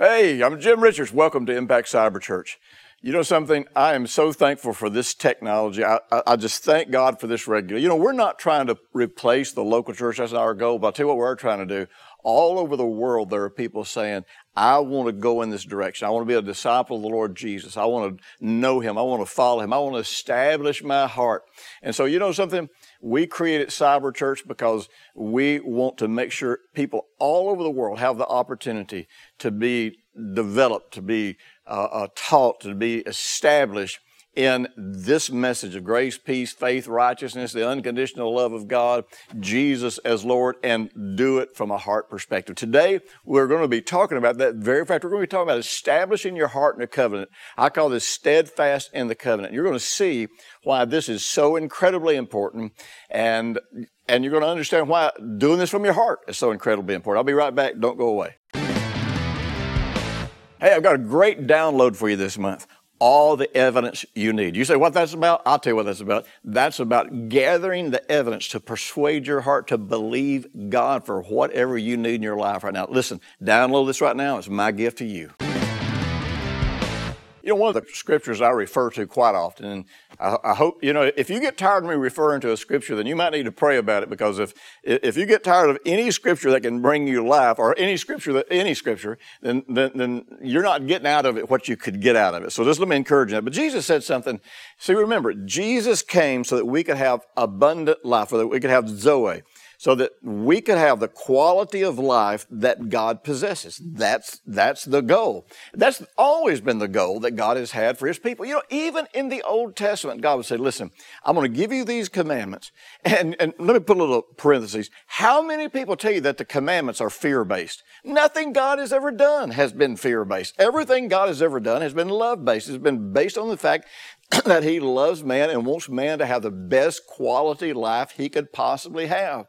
Hey, I'm Jim Richards. Welcome to Impact Cyber Church. You know something? I am so thankful for this technology. I, I, I, just thank God for this regular. You know, we're not trying to replace the local church. That's not our goal. But I'll tell you what we're trying to do. All over the world, there are people saying, I want to go in this direction. I want to be a disciple of the Lord Jesus. I want to know Him. I want to follow Him. I want to establish my heart. And so, you know something? We created Cyber Church because we want to make sure people all over the world have the opportunity to be developed, to be uh, uh, taught, to be established in this message of grace, peace, faith, righteousness, the unconditional love of God, Jesus as Lord, and do it from a heart perspective. Today, we're going to be talking about that very fact. We're going to be talking about establishing your heart in a covenant. I call this steadfast in the covenant. You're going to see why this is so incredibly important and and you're going to understand why doing this from your heart is so incredibly important. I'll be right back. Don't go away. Hey, I've got a great download for you this month all the evidence you need. You say what that's about? I'll tell you what that's about. That's about gathering the evidence to persuade your heart to believe God for whatever you need in your life right now. Listen, download this right now. It's my gift to you. You know, one of the scriptures I refer to quite often, and I, I, hope, you know, if you get tired of me referring to a scripture, then you might need to pray about it because if, if you get tired of any scripture that can bring you life or any scripture that, any scripture, then, then, then you're not getting out of it what you could get out of it. So just let me encourage you. But Jesus said something. See, remember, Jesus came so that we could have abundant life, or that we could have Zoe so that we could have the quality of life that God possesses. That's, that's the goal. That's always been the goal that God has had for His people. You know, even in the Old Testament, God would say, listen, I'm going to give you these commandments. And, and let me put a little parentheses. How many people tell you that the commandments are fear-based? Nothing God has ever done has been fear-based. Everything God has ever done has been love-based. It's been based on the fact that He loves man and wants man to have the best quality life he could possibly have.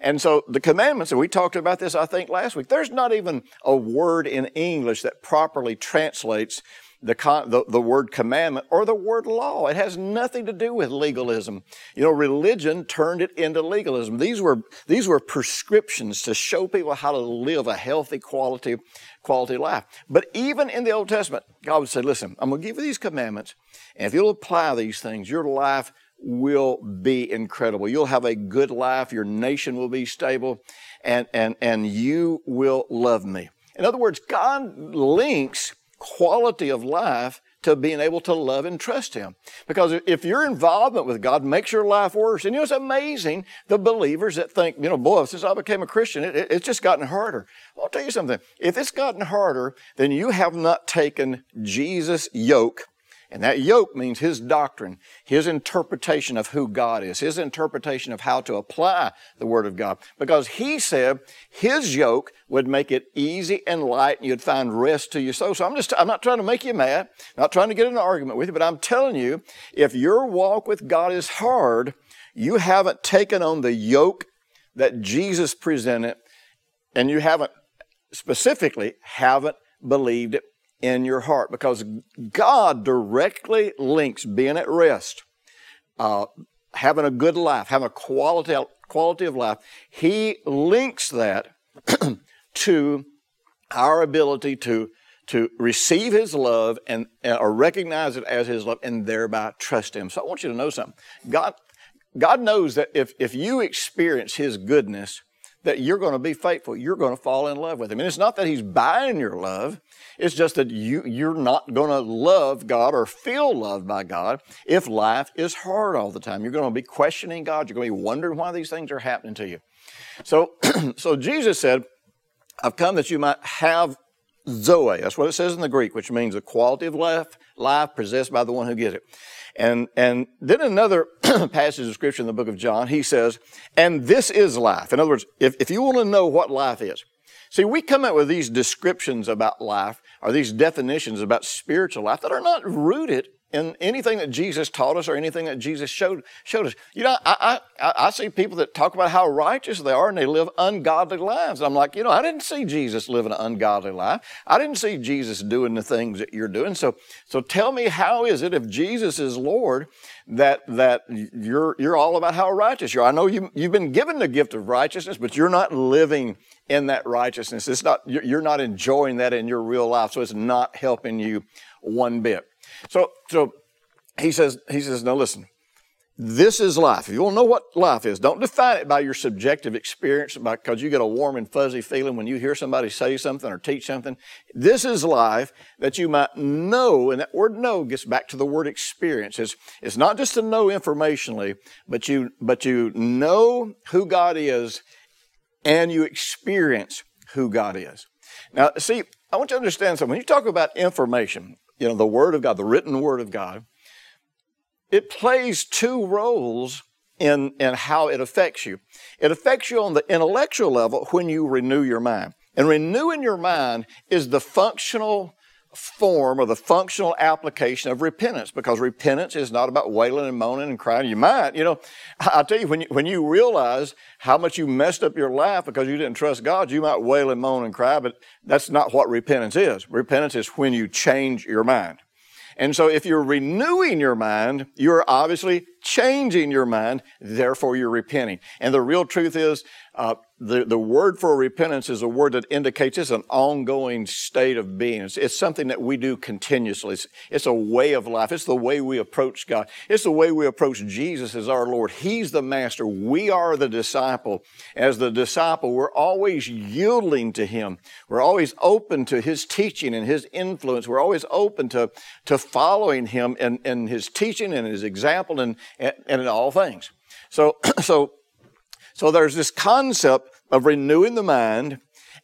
And so the commandments, and we talked about this, I think, last week, there's not even a word in English that properly translates the, the, the, word commandment or the word law. It has nothing to do with legalism. You know, religion turned it into legalism. These were, these were prescriptions to show people how to live a healthy quality, quality life. But even in the Old Testament, God would say, listen, I'm going to give you these commandments. And if you'll apply these things, your life will be incredible. You'll have a good life. Your nation will be stable and, and, and you will love me. In other words, God links quality of life to being able to love and trust Him. Because if your involvement with God makes your life worse, and you know, it's amazing the believers that think, you know, boy, since I became a Christian, it, it, it's just gotten harder. I'll tell you something. If it's gotten harder, then you have not taken Jesus' yoke and that yoke means his doctrine, his interpretation of who God is, his interpretation of how to apply the Word of God. Because he said his yoke would make it easy and light and you'd find rest to your soul. So I'm just, I'm not trying to make you mad, not trying to get in an argument with you, but I'm telling you, if your walk with God is hard, you haven't taken on the yoke that Jesus presented and you haven't specifically haven't believed it in your heart because God directly links being at rest, uh, having a good life, having a quality, quality of life. He links that to our ability to, to receive His love and uh, or recognize it as His love and thereby trust Him. So I want you to know something. God, God knows that if, if you experience His goodness, that you're going to be faithful. You're going to fall in love with Him. And it's not that He's buying your love. It's just that you, you're not going to love God or feel loved by God if life is hard all the time. You're going to be questioning God. You're going to be wondering why these things are happening to you. So, so Jesus said, I've come that you might have Zoe. That's what it says in the Greek, which means the quality of life, life possessed by the one who gets it. And, and then another passage of scripture in the book of John, he says, and this is life. In other words, if, if you want to know what life is, See, we come up with these descriptions about life or these definitions about spiritual life that are not rooted in anything that Jesus taught us or anything that Jesus showed, showed us. You know, I, I, I see people that talk about how righteous they are and they live ungodly lives. I'm like, you know, I didn't see Jesus living an ungodly life. I didn't see Jesus doing the things that you're doing. So, so tell me, how is it if Jesus is Lord that, that you're, you're all about how righteous you are? I know you, you've been given the gift of righteousness, but you're not living in that righteousness. It's not, you're not enjoying that in your real life. So it's not helping you one bit. So, so he says, he says, now listen, this is life. If you want to know what life is, don't define it by your subjective experience because you get a warm and fuzzy feeling when you hear somebody say something or teach something. This is life that you might know, and that word know gets back to the word experience. It's, it's not just to know informationally, but you, but you know who God is and you experience who God is. Now, see, I want you to understand something. When you talk about information, you know, the Word of God, the written Word of God, it plays two roles in, in how it affects you. It affects you on the intellectual level when you renew your mind. And renewing your mind is the functional form or the functional application of repentance because repentance is not about wailing and moaning and crying. You might, you know, I'll tell you, when you, when you realize how much you messed up your life because you didn't trust God, you might wail and moan and cry, but that's not what repentance is. Repentance is when you change your mind. And so if you're renewing your mind, you're obviously changing your mind, therefore you're repenting. And the real truth is, uh, the, the word for repentance is a word that indicates it's an ongoing state of being. It's, it's something that we do continuously. It's, it's, a way of life. It's the way we approach God. It's the way we approach Jesus as our Lord. He's the master. We are the disciple. As the disciple, we're always yielding to Him. We're always open to His teaching and His influence. We're always open to, to following Him and, in His teaching and His example and, and, in all things. So, so so there's this concept of renewing the mind.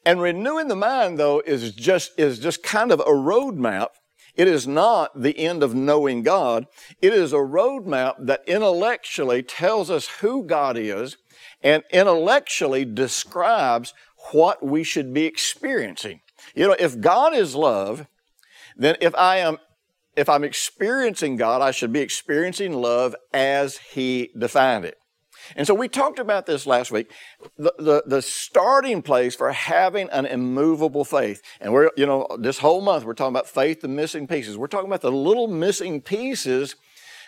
And renewing the mind, though, is just, is just kind of a roadmap. It is not the end of knowing God. It is a roadmap that intellectually tells us who God is and intellectually describes what we should be experiencing. You know, if God is love, then if I am if I'm experiencing God, I should be experiencing love as He defined it. And so we talked about this last week. The, the, the, starting place for having an immovable faith. And we're, you know, this whole month we're talking about faith, the missing pieces. We're talking about the little missing pieces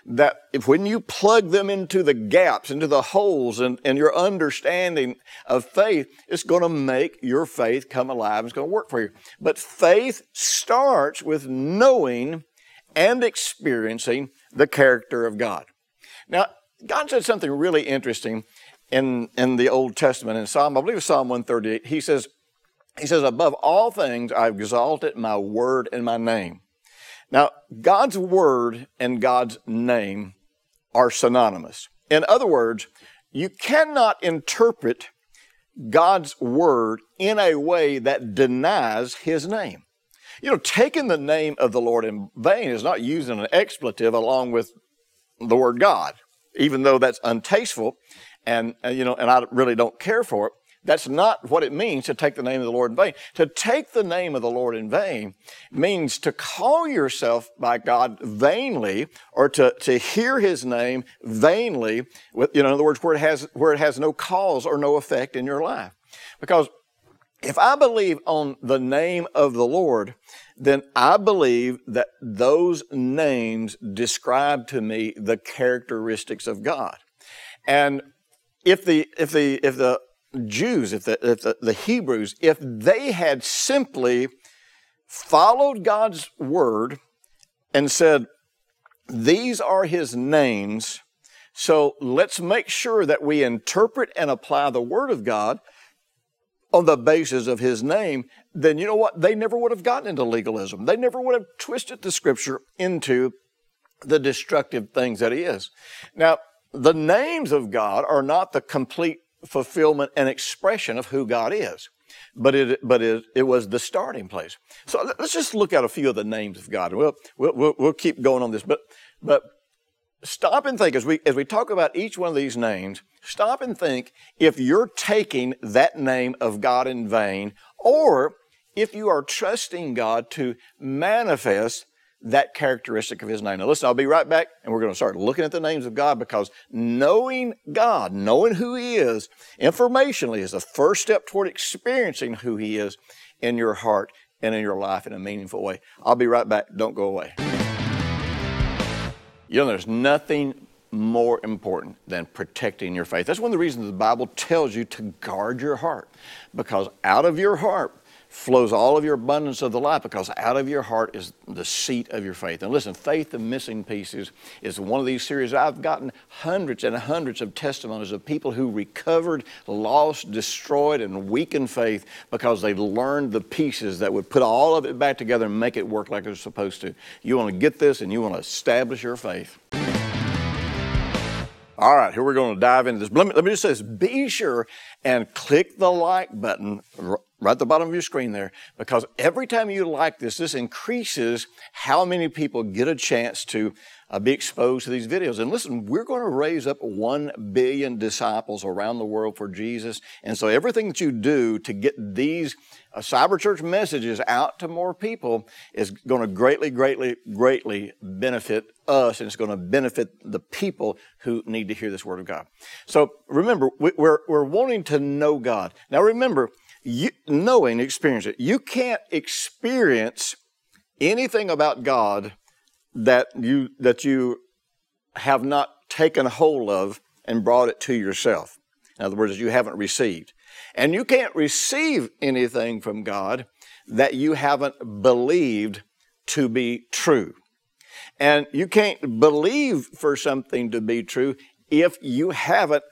that if when you plug them into the gaps, into the holes and, and your understanding of faith, it's going to make your faith come alive. It's going to work for you. But faith starts with knowing and experiencing the character of God. Now, God said something really interesting in, in the Old Testament in Psalm, I believe Psalm 138. He says, he says, above all things, I've exalted my word and my name. Now, God's word and God's name are synonymous. In other words, you cannot interpret God's word in a way that denies his name. You know, taking the name of the Lord in vain is not using an expletive along with the word God even though that's untasteful and, uh, you know, and I really don't care for it. That's not what it means to take the name of the Lord in vain. To take the name of the Lord in vain means to call yourself by God vainly or to, to hear his name vainly with, you know, in other words, where it has, where it has no cause or no effect in your life. Because if I believe on the name of the Lord, then I believe that those names describe to me the characteristics of God. And if the, if the, if the Jews, if the, if the, the Hebrews, if they had simply followed God's word and said, these are his names, so let's make sure that we interpret and apply the word of God on the basis of his name, then you know what? They never would have gotten into legalism. They never would have twisted the scripture into the destructive things that he is. Now, the names of God are not the complete fulfillment and expression of who God is, but it, but it, it was the starting place. So let's just look at a few of the names of God. We'll, we'll, we'll keep going on this, but, but stop and think as we, as we talk about each one of these names, stop and think if you're taking that name of God in vain or if you are trusting God to manifest that characteristic of His name. Now, listen, I'll be right back, and we're going to start looking at the names of God because knowing God, knowing who He is, informationally is the first step toward experiencing who He is in your heart and in your life in a meaningful way. I'll be right back. Don't go away. You know, there's nothing more important than protecting your faith. That's one of the reasons the Bible tells you to guard your heart because out of your heart flows all of your abundance of the life because out of your heart is the seat of your faith. And listen, Faith the Missing Pieces is one of these series. I've gotten hundreds and hundreds of testimonies of people who recovered, lost, destroyed, and weakened faith because they learned the pieces that would put all of it back together and make it work like it's supposed to. You want to get this and you want to establish your faith. All right, here we're going to dive into this. Let me, let me just say this. Be sure and click the like button right at the bottom of your screen there, because every time you like this, this increases how many people get a chance to uh, be exposed to these videos. And listen, we're going to raise up 1 billion disciples around the world for Jesus. And so everything that you do to get these uh, cyber church messages out to more people is going to greatly, greatly, greatly benefit us and it's going to benefit the people who need to hear this word of God. So remember, we're, we're wanting to know God. Now remember, you, knowing, experience it. You can't experience anything about God that you, that you have not taken hold of and brought it to yourself. In other words, you haven't received. And you can't receive anything from God that you haven't believed to be true. And you can't believe for something to be true if you haven't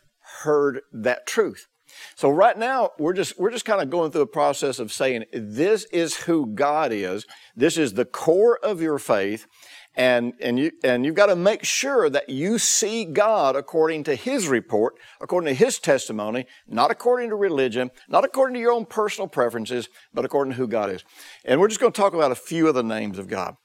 heard that truth. So right now we're just we're just kind of going through a process of saying this is who God is. This is the core of your faith and, and, you, and you've got to make sure that you see God according to His report, according to His testimony, not according to religion, not according to your own personal preferences, but according to who God is. And we're just going to talk about a few of the names of God.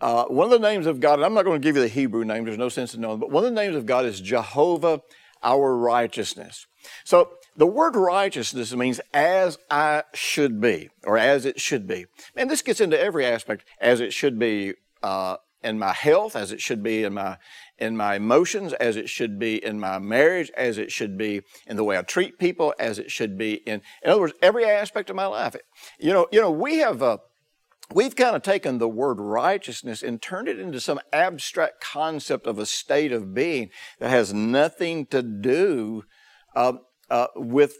Uh, one of the names of God, and I'm not going to give you the Hebrew name, there's no sense in knowing, but one of the names of God is Jehovah, our righteousness. So the word righteousness means as I should be, or as it should be. And this gets into every aspect, as it should be uh, in my health, as it should be in my in my emotions, as it should be in my marriage, as it should be in the way I treat people, as it should be in in other words, every aspect of my life. You know, you know, we have uh, we've kind of taken the word righteousness and turned it into some abstract concept of a state of being that has nothing to do uh, uh, with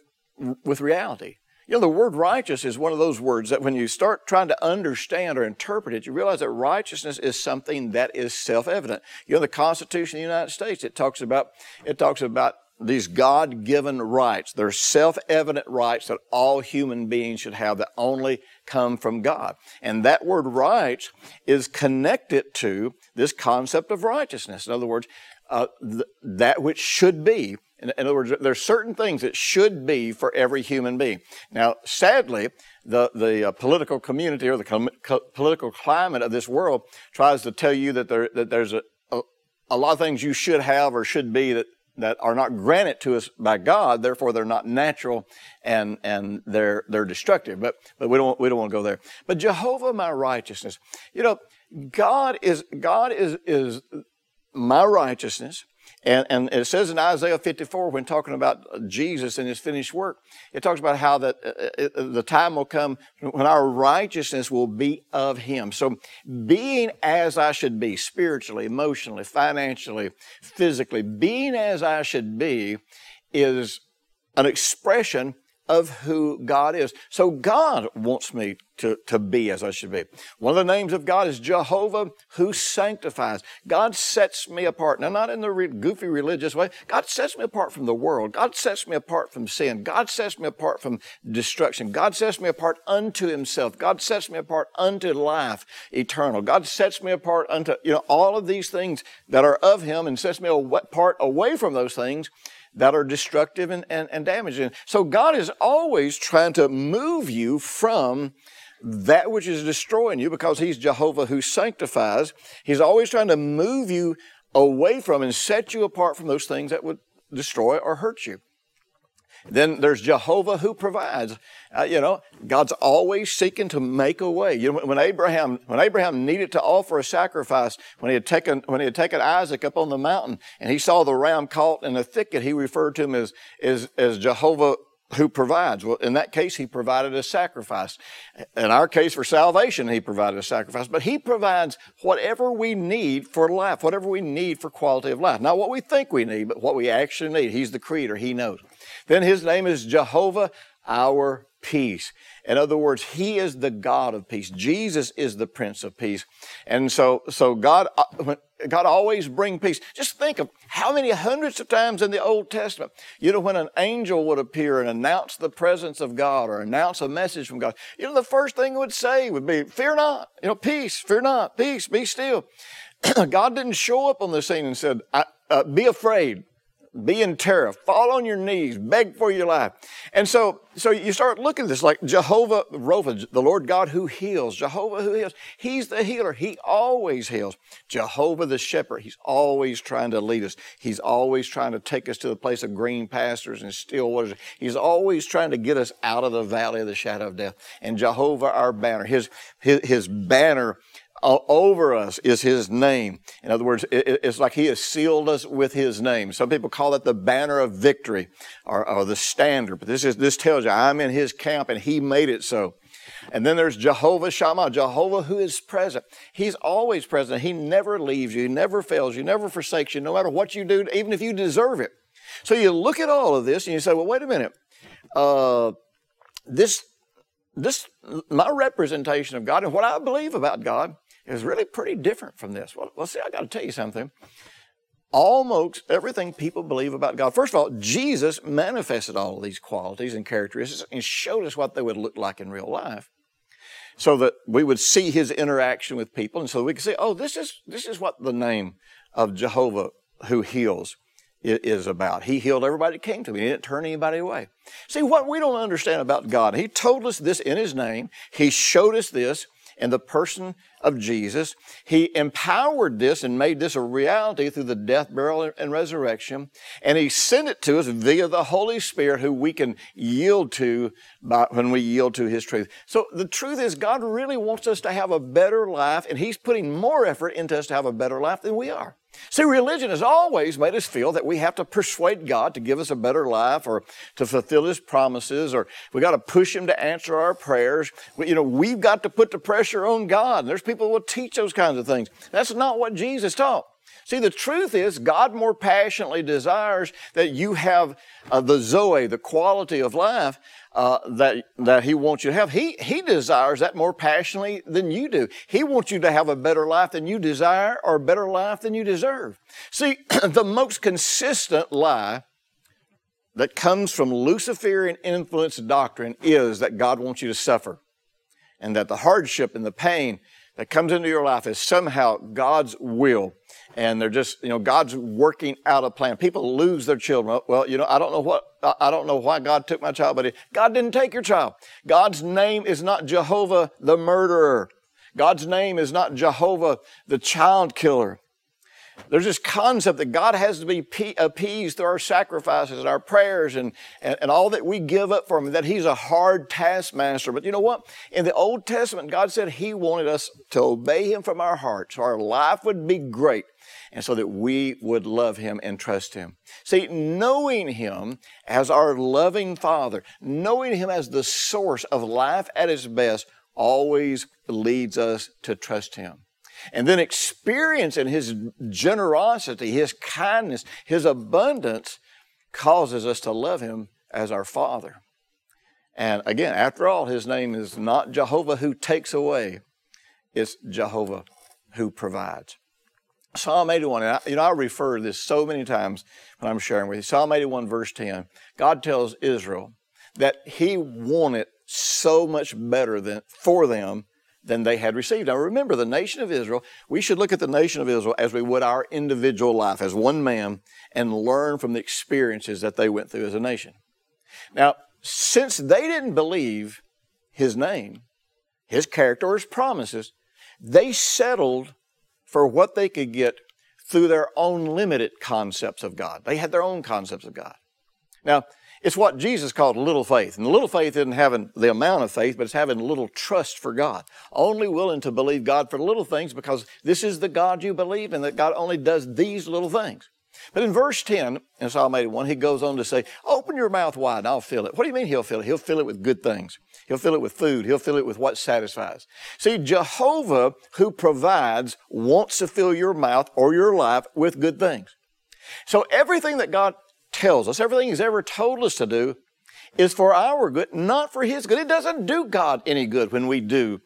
with reality. You know, the word righteous is one of those words that when you start trying to understand or interpret it, you realize that righteousness is something that is self-evident. You know, the Constitution of the United States, it talks about, it talks about these God-given rights. They're self-evident rights that all human beings should have that only come from God. And that word rights is connected to this concept of righteousness. In other words, uh, th- that which should be in, in other words, there's certain things that should be for every human being. Now, sadly, the, the uh, political community or the com- co- political climate of this world tries to tell you that, there, that there's a, a, a lot of things you should have or should be that that are not granted to us by God, therefore they're not natural and, and they're, they're destructive. But, but we don't, we don't want to go there. But Jehovah, my righteousness. You know, God is, God is, is my righteousness. And, and it says in Isaiah 54, when talking about Jesus and his finished work, it talks about how that uh, uh, the time will come when our righteousness will be of him. So being as I should be, spiritually, emotionally, financially, physically, being as I should be is an expression of who God is. So God wants me to, to be as I should be. One of the names of God is Jehovah who sanctifies. God sets me apart. Now, not in the re- goofy religious way. God sets me apart from the world. God sets me apart from sin. God sets me apart from destruction. God sets me apart unto himself. God sets me apart unto life eternal. God sets me apart unto, you know, all of these things that are of him and sets me apart away from those things that are destructive and, and, and damaging. So God is always trying to move you from that which is destroying you because He's Jehovah who sanctifies. He's always trying to move you away from and set you apart from those things that would destroy or hurt you. Then there's Jehovah who provides. Uh, you know, God's always seeking to make a way. You know, when Abraham, when Abraham needed to offer a sacrifice, when he had taken, when he had taken Isaac up on the mountain and he saw the ram caught in a thicket, he referred to him as, as, as Jehovah who provides. Well, in that case, he provided a sacrifice. In our case, for salvation, he provided a sacrifice. But he provides whatever we need for life, whatever we need for quality of life. Not what we think we need, but what we actually need. He's the creator. He knows. Then his name is Jehovah, our peace. In other words, He is the God of peace. Jesus is the Prince of Peace. And so, so God, uh, God always bring peace. Just think of how many hundreds of times in the Old Testament, you know, when an angel would appear and announce the presence of God or announce a message from God, you know, the first thing it would say would be, fear not, you know, peace, fear not, peace, be still. God didn't show up on the scene and said, uh, be afraid, be in terror, fall on your knees, beg for your life. And so, so you start looking at this like Jehovah Rapha, the Lord God who heals, Jehovah who heals. He's the healer. He always heals. Jehovah the shepherd. He's always trying to lead us. He's always trying to take us to the place of green pastures and still waters. He's always trying to get us out of the valley of the shadow of death. And Jehovah our banner, his, his, his banner over us is His name. In other words, it's like He has sealed us with His name. Some people call it the banner of victory or, or the standard. But this is, this tells you I'm in His camp and He made it so. And then there's Jehovah Shammah, Jehovah who is present. He's always present. He never leaves you, He never fails you, never forsakes you, no matter what you do, even if you deserve it. So you look at all of this and you say, well, wait a minute. Uh, this, this, my representation of God and what I believe about God is really pretty different from this. Well, well see, I got to tell you something. Almost everything people believe about God. First of all, Jesus manifested all of these qualities and characteristics and showed us what they would look like in real life so that we would see his interaction with people and so we could say, oh, this is, this is what the name of Jehovah who heals is about. He healed everybody that came to him. He didn't turn anybody away. See, what we don't understand about God, He told us this in His name. He showed us this in the person of Jesus. He empowered this and made this a reality through the death, burial, and resurrection. And He sent it to us via the Holy Spirit who we can yield to by, when we yield to His truth. So the truth is God really wants us to have a better life and He's putting more effort into us to have a better life than we are. See, religion has always made us feel that we have to persuade God to give us a better life or to fulfill His promises or we got to push Him to answer our prayers. You know, we've got to put the pressure on God. And there's people who will teach those kinds of things. That's not what Jesus taught. See, the truth is, God more passionately desires that you have uh, the Zoe, the quality of life uh, that that He wants you to have. He He desires that more passionately than you do. He wants you to have a better life than you desire, or a better life than you deserve. See, the most consistent lie that comes from Luciferian influence doctrine is that God wants you to suffer, and that the hardship and the pain that comes into your life is somehow God's will and they're just, you know, God's working out a plan. People lose their children. Well, you know, I don't know what, I don't know why God took my child, but God didn't take your child. God's name is not Jehovah the murderer. God's name is not Jehovah the child killer. There's this concept that God has to be appeased through our sacrifices and our prayers and, and, and, all that we give up for Him, that He's a hard taskmaster. But you know what? In the Old Testament, God said He wanted us to obey Him from our hearts. Our life would be great and so that we would love him and trust him. See, knowing him as our loving Father, knowing him as the source of life at its best, always leads us to trust him. And then experiencing his generosity, his kindness, his abundance causes us to love him as our Father. And again, after all, his name is not Jehovah who takes away, it's Jehovah who provides. Psalm 81, and I, you know, I refer to this so many times when I'm sharing with you. Psalm 81, verse 10, God tells Israel that He wanted so much better than, for them than they had received. Now remember, the nation of Israel, we should look at the nation of Israel as we would our individual life, as one man, and learn from the experiences that they went through as a nation. Now, since they didn't believe His name, His character, or His promises, they settled for what they could get through their own limited concepts of God. They had their own concepts of God. Now, It's what Jesus called little faith. And little faith isn't having the amount of faith, but it's having little trust for God. Only willing to believe God for little things because this is the God you believe and that God only does these little things. But in verse 10 in Psalm 81, he goes on to say, Open your mouth wide and I'll fill it. What do you mean he'll fill it? He'll fill it with good things. He'll fill it with food. He'll fill it with what satisfies. See, Jehovah, who provides, wants to fill your mouth or your life with good things. So everything that God tells us, everything He's ever told us to do, is for our good, not for His good. It doesn't do God any good when we do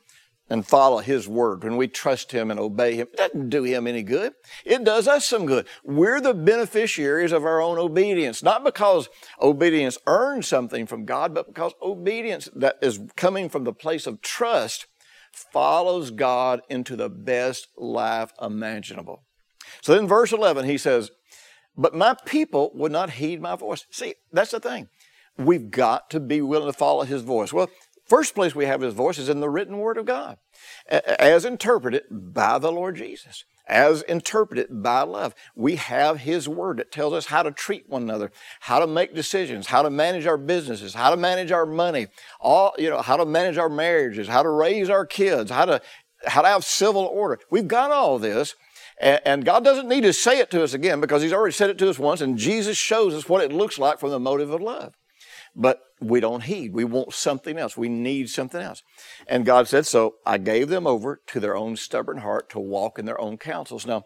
and follow His word, when we trust Him and obey Him. It doesn't do Him any good. It does us some good. We're the beneficiaries of our own obedience, not because obedience earns something from God, but because obedience that is coming from the place of trust follows God into the best life imaginable. So then, verse 11, he says, but my people would not heed my voice. See, that's the thing. We've got to be willing to follow his voice. Well, first place we have his voice is in the written word of God, as interpreted by the Lord Jesus, as interpreted by love. We have his word that tells us how to treat one another, how to make decisions, how to manage our businesses, how to manage our money, all, you know, how to manage our marriages, how to raise our kids, how to, how to have civil order. We've got all this. And God doesn't need to say it to us again because He's already said it to us once, and Jesus shows us what it looks like from the motive of love. But we don't heed. We want something else. We need something else. And God said, So I gave them over to their own stubborn heart to walk in their own counsels. Now,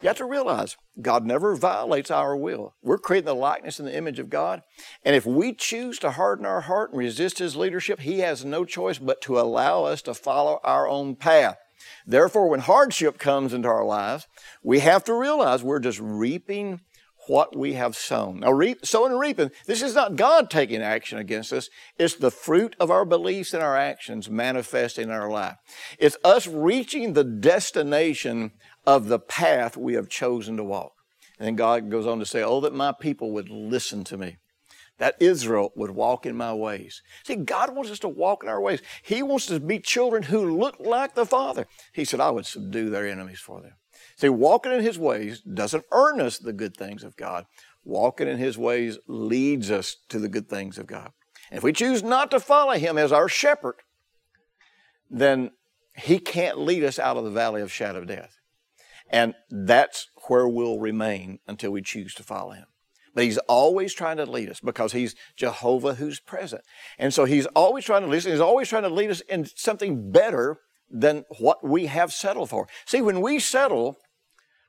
you have to realize God never violates our will. We're creating the likeness and the image of God. And if we choose to harden our heart and resist His leadership, He has no choice but to allow us to follow our own path. Therefore, when hardship comes into our lives, we have to realize we're just reaping what we have sown. Now, reap, sowing and reaping, this is not God taking action against us. It's the fruit of our beliefs and our actions manifesting in our life. It's us reaching the destination of the path we have chosen to walk. And then God goes on to say, Oh, that my people would listen to me that Israel would walk in my ways. See, God wants us to walk in our ways. He wants us to be children who look like the Father. He said, I would subdue their enemies for them. See, walking in His ways doesn't earn us the good things of God. Walking in His ways leads us to the good things of God. And if we choose not to follow Him as our shepherd, then He can't lead us out of the valley of shadow of death. And that's where we'll remain until we choose to follow Him. But he's always trying to lead us because he's Jehovah who's present. And so he's always trying to lead us. He's always trying to lead us in something better than what we have settled for. See, when we settle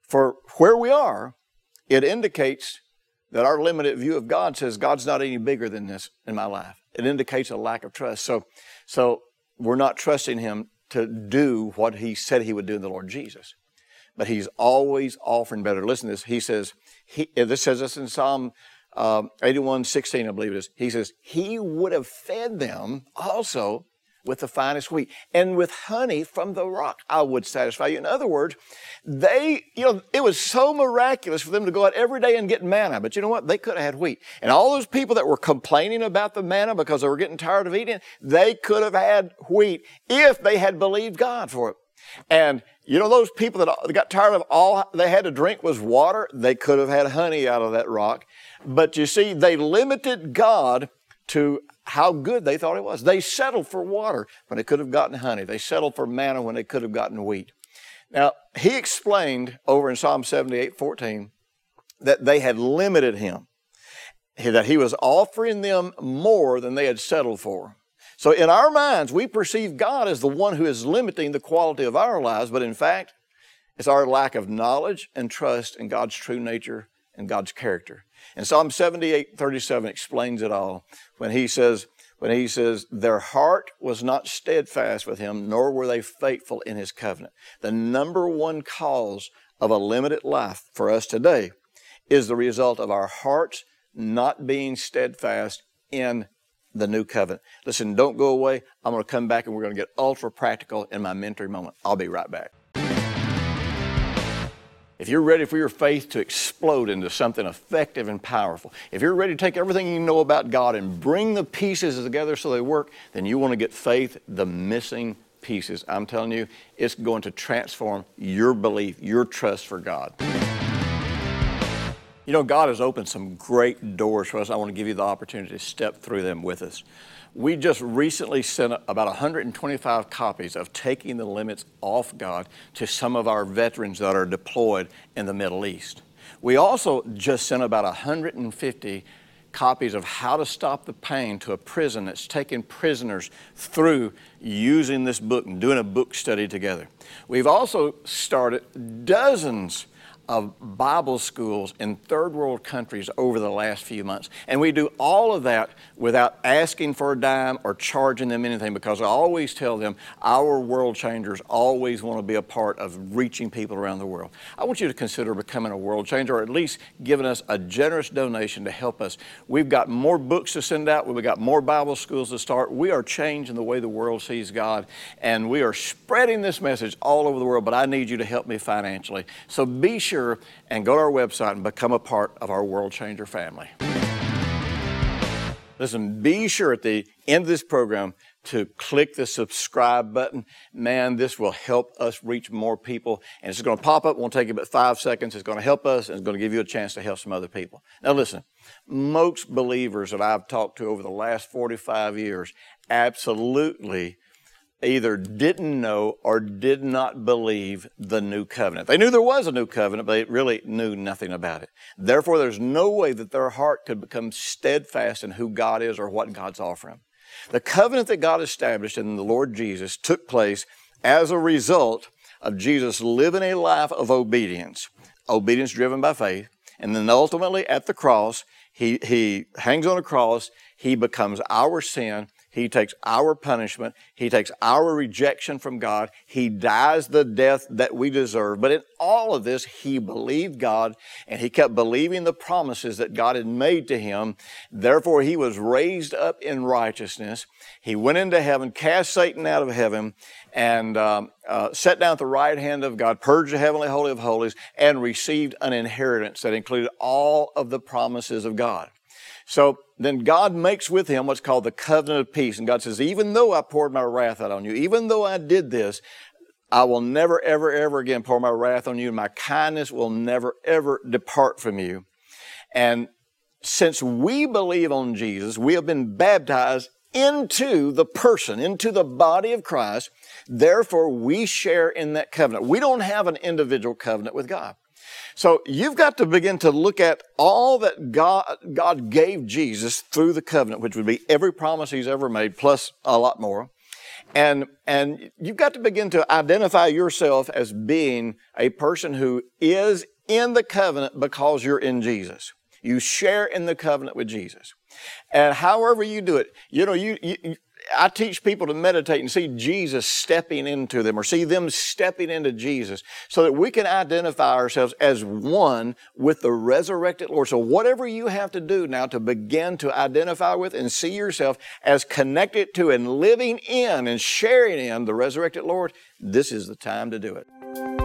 for where we are, it indicates that our limited view of God says God's not any bigger than this in my life. It indicates a lack of trust. So, so we're not trusting Him to do what He said He would do in the Lord Jesus. But He's always offering better. Listen to this. He says, he, this says this in Psalm um, 81, 16, I believe it is. He says, He would have fed them also with the finest wheat and with honey from the rock I would satisfy you. In other words, they, you know, it was so miraculous for them to go out every day and get manna. But you know what? They could have had wheat. And all those people that were complaining about the manna because they were getting tired of eating, they could have had wheat if they had believed God for it. And you know those people that got tired of all they had to drink was water? They could have had honey out of that rock. But you see, they limited God to how good they thought it was. They settled for water when they could have gotten honey. They settled for manna when they could have gotten wheat. Now, he explained over in Psalm 78 14 that they had limited him, that he was offering them more than they had settled for. So in our minds, we perceive God as the one who is limiting the quality of our lives, but in fact, it's our lack of knowledge and trust in God's true nature and God's character. And Psalm 78, 37 explains it all when he says, when he says, their heart was not steadfast with him, nor were they faithful in his covenant. The number one cause of a limited life for us today is the result of our hearts not being steadfast in the new covenant. Listen, don't go away. I'm going to come back and we're going to get ultra practical in my mentoring moment. I'll be right back. If you're ready for your faith to explode into something effective and powerful, if you're ready to take everything you know about God and bring the pieces together so they work, then you want to get faith, the missing pieces. I'm telling you, it's going to transform your belief, your trust for God. You know, God has opened some great doors for us. I want to give you the opportunity to step through them with us. We just recently sent about 125 copies of Taking the Limits Off God to some of our veterans that are deployed in the Middle East. We also just sent about 150 copies of How to Stop the Pain to a prison that's taken prisoners through using this book and doing a book study together. We've also started dozens of Bible schools in third world countries over the last few months. And we do all of that without asking for a dime or charging them anything because I always tell them our world changers always want to be a part of reaching people around the world. I want you to consider becoming a world changer or at least giving us a generous donation to help us. We've got more books to send out, we've got more Bible schools to start. We are changing the way the world sees God and we are spreading this message all over the world, but I need you to help me financially. So be sure sure and go to our website and become a part of our World Changer family. Listen, be sure at the end of this program to click the subscribe button. Man, this will help us reach more people. And it's going to pop up, won't take you about five seconds. It's going to help us and it's going to give you a chance to help some other people. Now, listen, most believers that I've talked to over the last 45 years absolutely either didn't know or did not believe the new covenant. They knew there was a new covenant, but they really knew nothing about it. Therefore, there's no way that their heart could become steadfast in who God is or what God's offering. The covenant that God established in the Lord Jesus took place as a result of Jesus living a life of obedience, obedience driven by faith, and then ultimately at the cross, he, he hangs on a cross, he becomes our sin, he takes our punishment. He takes our rejection from God. He dies the death that we deserve. But in all of this, he believed God and he kept believing the promises that God had made to him. Therefore, he was raised up in righteousness. He went into heaven, cast Satan out of heaven, and um, uh, sat down at the right hand of God, purged the heavenly holy of holies, and received an inheritance that included all of the promises of God. So then God makes with him what's called the covenant of peace. And God says, even though I poured my wrath out on you, even though I did this, I will never, ever, ever again pour my wrath on you. My kindness will never, ever depart from you. And since we believe on Jesus, we have been baptized into the person, into the body of Christ. Therefore, we share in that covenant. We don't have an individual covenant with God. So you've got to begin to look at all that God, God gave Jesus through the covenant, which would be every promise he's ever made, plus a lot more. And, and you've got to begin to identify yourself as being a person who is in the covenant because you're in Jesus. You share in the covenant with Jesus. And however you do it, you know, you, you, I teach people to meditate and see Jesus stepping into them or see them stepping into Jesus so that we can identify ourselves as one with the resurrected Lord. So whatever you have to do now to begin to identify with and see yourself as connected to and living in and sharing in the resurrected Lord, this is the time to do it.